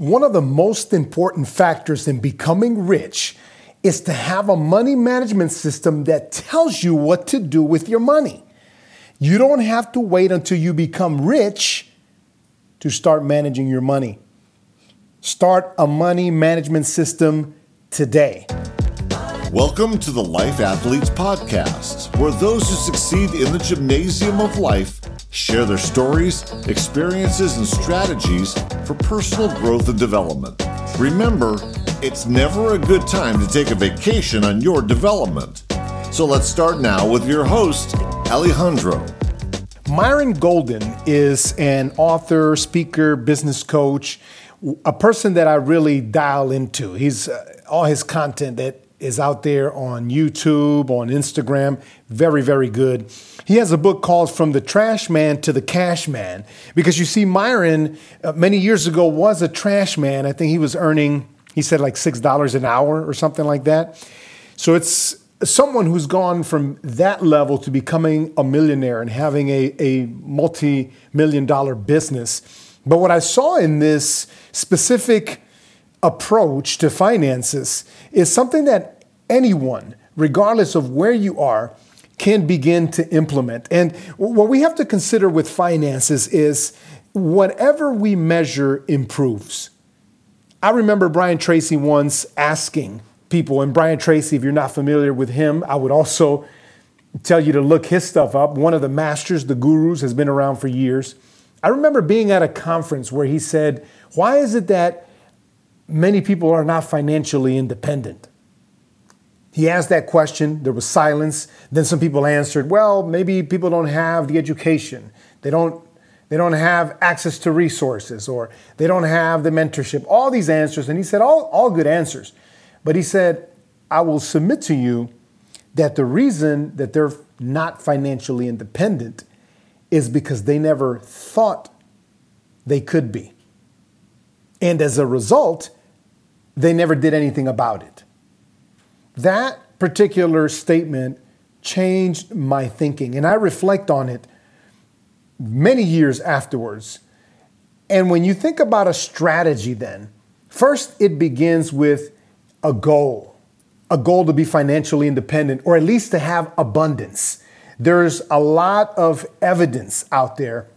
One of the most important factors in becoming rich is to have a money management system that tells you what to do with your money. You don't have to wait until you become rich to start managing your money. Start a money management system today. Welcome to the Life Athletes Podcast, where those who succeed in the gymnasium of life share their stories, experiences, and strategies for personal growth and development. Remember, it's never a good time to take a vacation on your development. So let's start now with your host, Alejandro. Myron Golden is an author, speaker, business coach, a person that I really dial into. He's uh, all his content that is out there on YouTube, on Instagram, very, very good. He has a book called From the Trash Man to the Cash Man because you see, Myron uh, many years ago was a trash man. I think he was earning, he said like $6 an hour or something like that. So it's someone who's gone from that level to becoming a millionaire and having a, a multi million dollar business. But what I saw in this specific approach to finances is something that anyone, regardless of where you are, can begin to implement. And what we have to consider with finances is whatever we measure improves. I remember Brian Tracy once asking people, and Brian Tracy, if you're not familiar with him, I would also tell you to look his stuff up. One of the masters, the gurus, has been around for years. I remember being at a conference where he said, Why is it that many people are not financially independent? He asked that question. There was silence. Then some people answered, well, maybe people don't have the education. They don't, they don't have access to resources or they don't have the mentorship. All these answers. And he said, all, all good answers. But he said, I will submit to you that the reason that they're not financially independent is because they never thought they could be. And as a result, they never did anything about it. That particular statement changed my thinking, and I reflect on it many years afterwards. And when you think about a strategy, then, first it begins with a goal, a goal to be financially independent, or at least to have abundance. There's a lot of evidence out there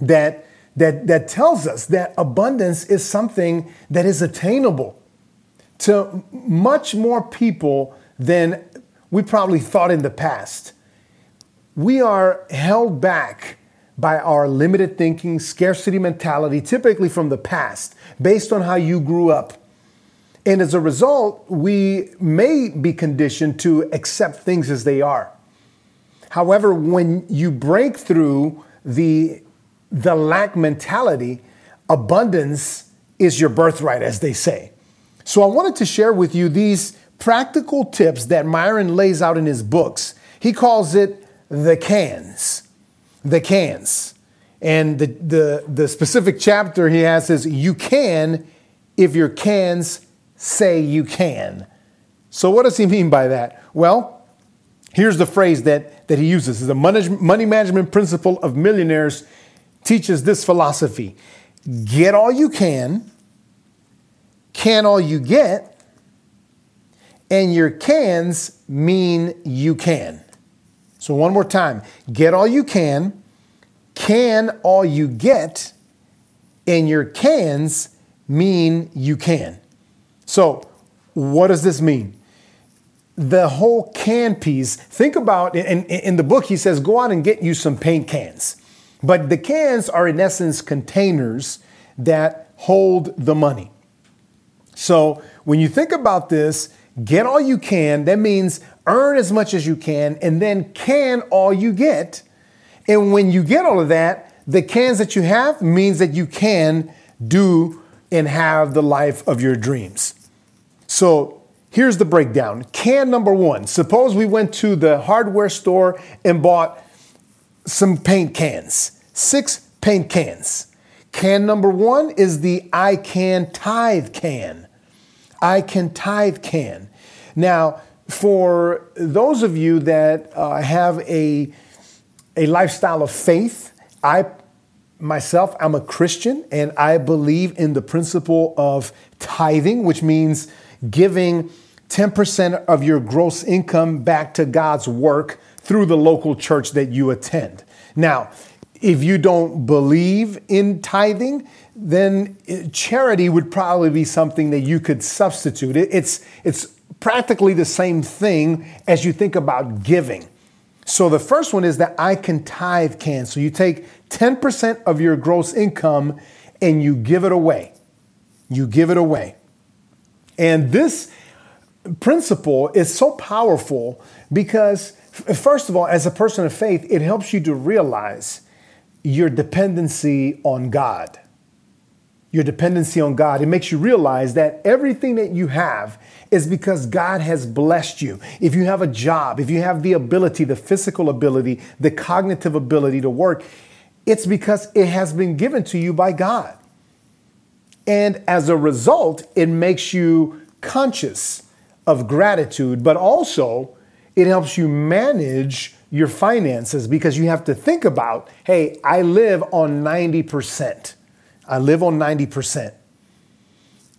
that, that, that tells us that abundance is something that is attainable to much more people than we probably thought in the past. We are held back by our limited thinking, scarcity mentality, typically from the past, based on how you grew up. And as a result, we may be conditioned to accept things as they are. However, when you break through the, the lack mentality, abundance is your birthright, as they say. So I wanted to share with you these practical tips that Myron lays out in his books. He calls it the cans. The cans. And the, the, the specific chapter he has is you can if your cans say you can. So, what does he mean by that? Well, here's the phrase that, that he uses the money management principle of millionaires teaches this philosophy get all you can can all you get, and your cans mean you can. So, one more time get all you can, can all you get, and your cans mean you can. So, what does this mean? The whole can piece, think about, in, in the book, he says, go out and get you some paint cans. But the cans are, in essence, containers that hold the money. So when you think about this, get all you can. That means earn as much as you can and then can all you get. And when you get all of that, the cans that you have means that you can do and have the life of your dreams. So here's the breakdown. Can number one suppose we went to the hardware store and bought some paint cans, six paint cans. Can number one is the I can tithe can. I can tithe can. Now, for those of you that uh, have a, a lifestyle of faith, I myself, I'm a Christian and I believe in the principle of tithing, which means giving 10% of your gross income back to God's work through the local church that you attend. Now, if you don't believe in tithing, then charity would probably be something that you could substitute. It's, it's practically the same thing as you think about giving. So the first one is that I can tithe can. So you take 10% of your gross income and you give it away. You give it away. And this principle is so powerful because, first of all, as a person of faith, it helps you to realize your dependency on God. Your dependency on God. It makes you realize that everything that you have is because God has blessed you. If you have a job, if you have the ability, the physical ability, the cognitive ability to work, it's because it has been given to you by God. And as a result, it makes you conscious of gratitude, but also it helps you manage your finances because you have to think about hey, I live on 90%. I live on 90%.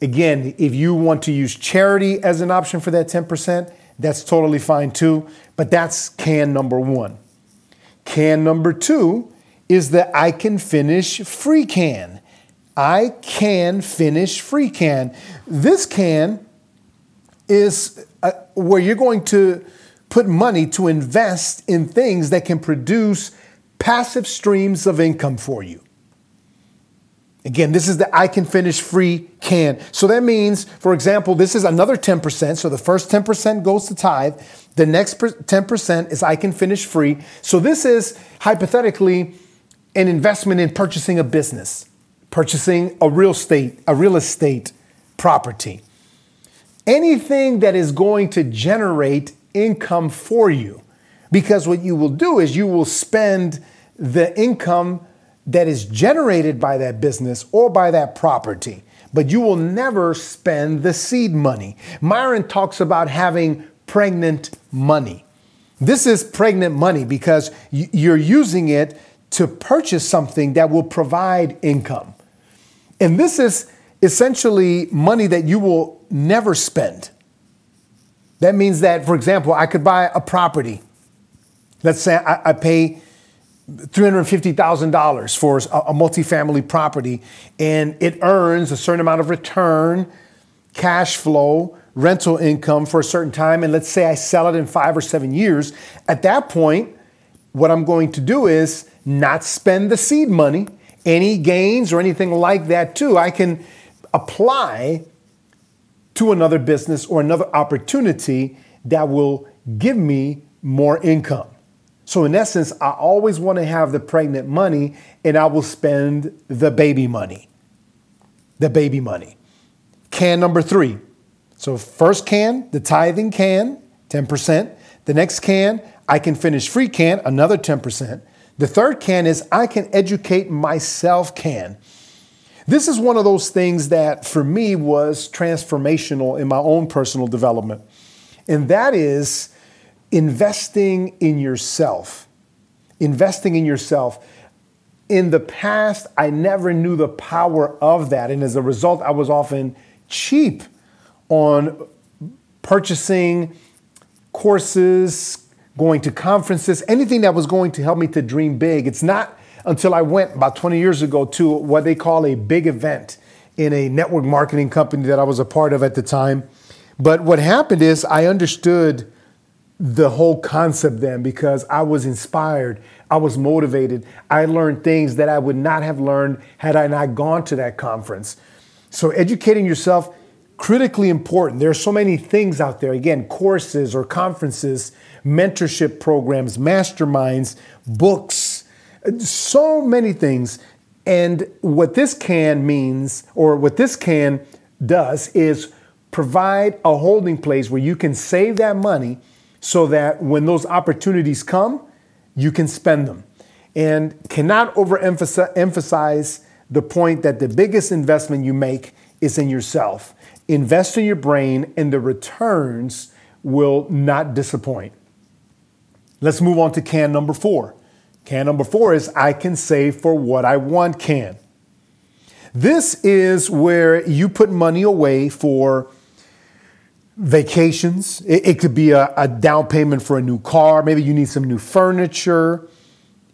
Again, if you want to use charity as an option for that 10%, that's totally fine too. But that's can number one. Can number two is that I can finish free can. I can finish free can. This can is uh, where you're going to put money to invest in things that can produce passive streams of income for you. Again, this is the I can finish free can. So that means, for example, this is another 10%. So the first 10% goes to tithe. The next 10% is I can finish free. So this is hypothetically an investment in purchasing a business, purchasing a real estate, a real estate property. Anything that is going to generate income for you. Because what you will do is you will spend the income that is generated by that business or by that property, but you will never spend the seed money. Myron talks about having pregnant money. This is pregnant money because you're using it to purchase something that will provide income. And this is essentially money that you will never spend. That means that, for example, I could buy a property. Let's say I, I pay $350,000 for a, multifamily property and it earns a certain amount of return, cash flow, rental income for a certain time. And let's say I sell it in five or seven years. At that point, what I'm going to do is not spend the seed money, any gains or anything like that, too. I can apply to another business or another opportunity that will give me more income. So, in essence, I always want to have the pregnant money and I will spend the baby money. The baby money. Can number three. So, first can, the tithing can, 10%. The next can, I can finish free can, another 10%. The third can is I can educate myself can. This is one of those things that for me was transformational in my own personal development. And that is investing in yourself. Investing in yourself. In the past, I never knew the power of that. And as a result, I was often cheap on purchasing courses, going to conferences, anything that was going to help me to dream big. It's not until I went about 20 years ago to what they call a big event in a network marketing company that I was a part of at the time. But what happened is I understood the whole concept then because I was inspired, I was motivated. I learned things that I would not have learned had I not gone to that conference. So, educating yourself critically important. There are so many things out there, again, courses or conferences, mentorship programs, masterminds, books, so many things. And what this can means, or what this can does, is provide a holding place where you can save that money so that when those opportunities come, you can spend them. And cannot overemphasize the point that the biggest investment you make is in yourself. Invest in your brain, and the returns will not disappoint. Let's move on to can number four. Can number four is I can save for what I want can. This is where you put money away for vacations. It, it could be a, a down payment for a new car. Maybe you need some new furniture.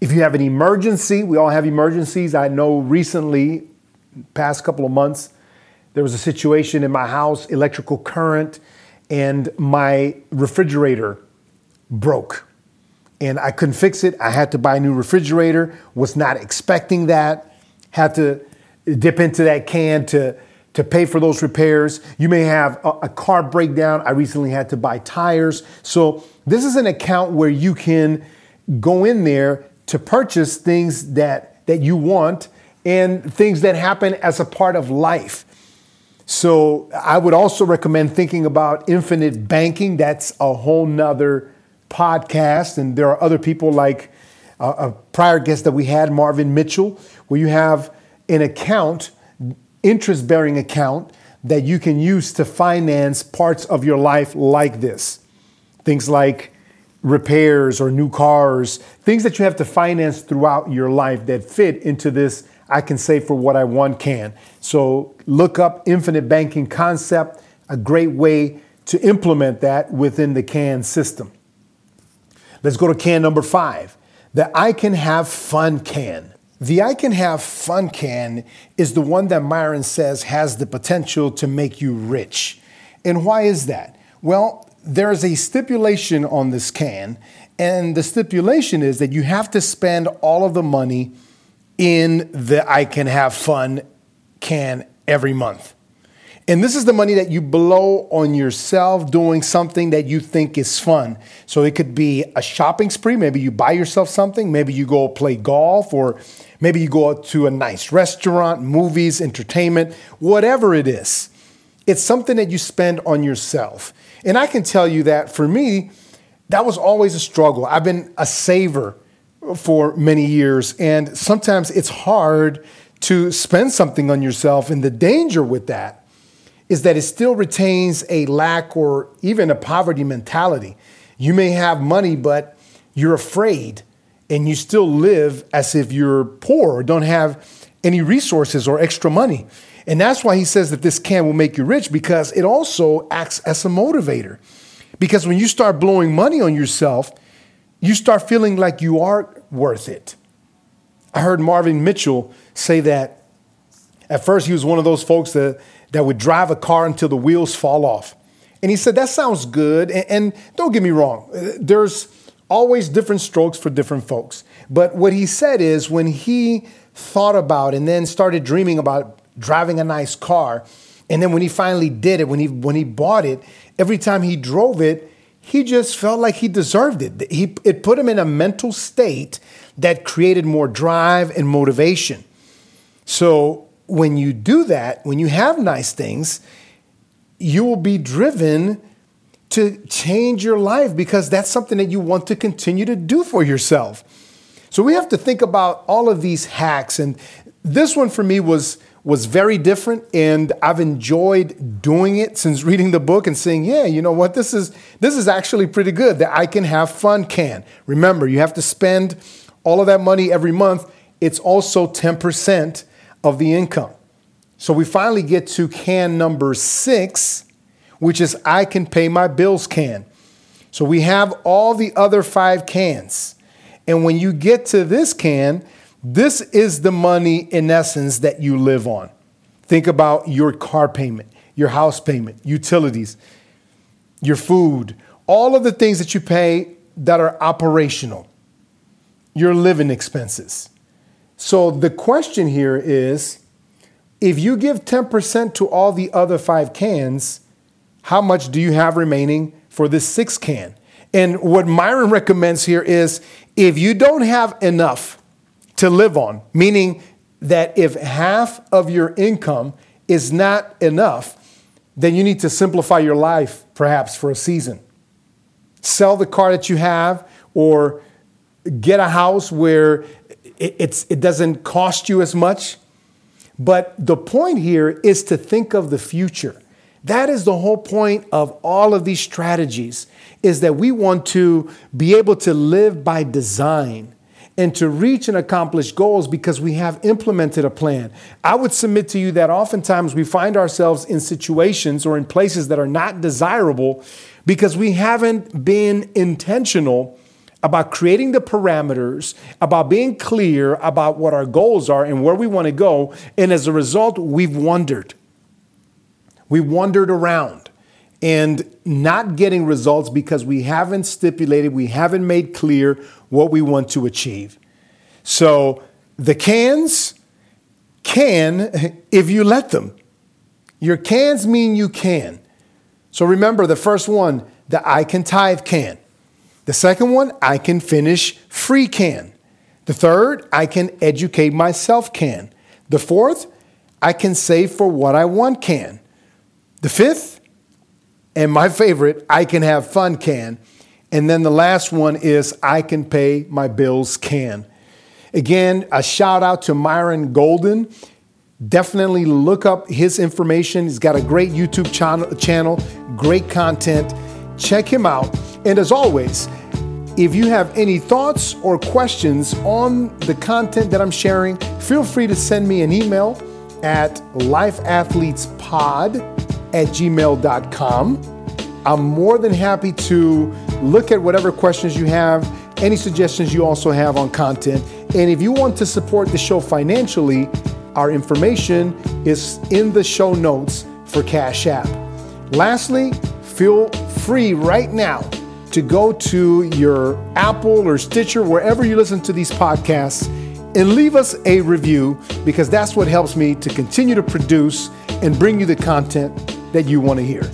If you have an emergency, we all have emergencies. I know recently, past couple of months, there was a situation in my house, electrical current, and my refrigerator broke. And I couldn't fix it. I had to buy a new refrigerator, was not expecting that, had to dip into that can to to pay for those repairs. You may have a, a, car breakdown. I recently had to buy tires. So, this is an account where you can go in there to purchase things that, that you want and things that happen as a part of life. So, I would also recommend thinking about infinite banking. That's a whole nother podcast. And there are other people like uh, a prior guest that we had, Marvin Mitchell, where you have an account interest bearing account that you can use to finance parts of your life like this. Things like repairs or new cars, things that you have to finance throughout your life that fit into this I can save for what I want can. So look up infinite banking concept, a great way to implement that within the can system. Let's go to can number five, the I can have fun can. The I Can Have Fun can is the one that Myron says has the potential to make you rich. And why is that? Well, there's a stipulation on this can, and the stipulation is that you have to spend all of the money in the I Can Have Fun can every month. And this is the money that you blow on yourself doing something that you think is fun. So it could be a shopping spree. Maybe you buy yourself something. Maybe you go play golf, or maybe you go to a nice restaurant, movies, entertainment, whatever it is. It's something that you spend on yourself. And I can tell you that for me, that was always a struggle. I've been a saver for many years, and sometimes it's hard to spend something on yourself. And the danger with that is that it still retains a lack or even a poverty mentality. You may have money, but you're afraid and you still live as if you're poor or don't have any resources or extra money. And that's why he says that this can will make you rich because it also acts as a motivator. Because when you start blowing money on yourself, you start feeling like you are worth it. I heard Marvin Mitchell say that at first he was one of those folks that that would drive a car until the wheels fall off. And he said, That sounds good. And, and, don't get me wrong, there's always different strokes for different folks. But what he said is when he thought about and then started dreaming about driving a nice car, and then when he finally did it, when he, when he bought it, every time he drove it, he just felt like he deserved it. He, it put him in a mental state that created more drive and motivation. So when you do that, when you have nice things, you will be driven to change your life because that's something that you want to continue to do for yourself. So we have to think about all of these hacks and this one for me was was very different and I've enjoyed doing it since reading the book and saying, yeah, you know what, this is this is actually pretty good that I can have fun can. Remember, you have to spend all of that money every month. It's also 10% of the income. So we finally get to can number six, which is I can pay my bills can. So we have all the other five cans. And when you get to this can, this is the money in essence that you live on. Think about your car payment, your house payment, utilities, your food, all of the things that you pay that are operational, your living expenses. So the question here is if you give 10% to all the other five cans, how much do you have remaining for this six can? And what Myron recommends here is if you don't have enough to live on, meaning that if half of your income is not enough, then you need to simplify your life perhaps for a season. Sell the car that you have or get a house where it, it's, it doesn't cost you as much. But the point here is to think of the future. That is the whole point of all of these strategies is that we want to be able to live by design and to reach and accomplish goals because we have implemented a plan. I would submit to you that oftentimes we find ourselves in situations or in places that are not desirable because we haven't been intentional about creating the parameters, about being clear about what our goals are and where we want to go. And as a result, we've wondered. We wandered around and not getting results because we haven't stipulated, we haven't made clear what we want to achieve. So the cans can if you let them. Your cans mean you can. So remember the first one, the I can tithe can. The second one, I can finish free can. The third, I can educate myself can. The fourth, I can save for what I want can. The fifth, and my favorite, I can have fun can. And then the last one is I can pay my bills can. Again, a shout out to Myron Golden. Definitely look up his information. He's got a great YouTube channel, great content. Check him out. And as always, if you have any thoughts or questions on the content that I'm sharing, feel free to send me an email at lifeathletespod at gmail.com. I'm more than happy to look at whatever questions you have, any suggestions you also have on content. And if you want to support the show financially, our information is in the show notes for Cash App. Lastly, feel free right now to go to your Apple or Stitcher, wherever you listen to these podcasts, and leave us a review because that's what helps me to continue to produce and bring you the content that you want to hear.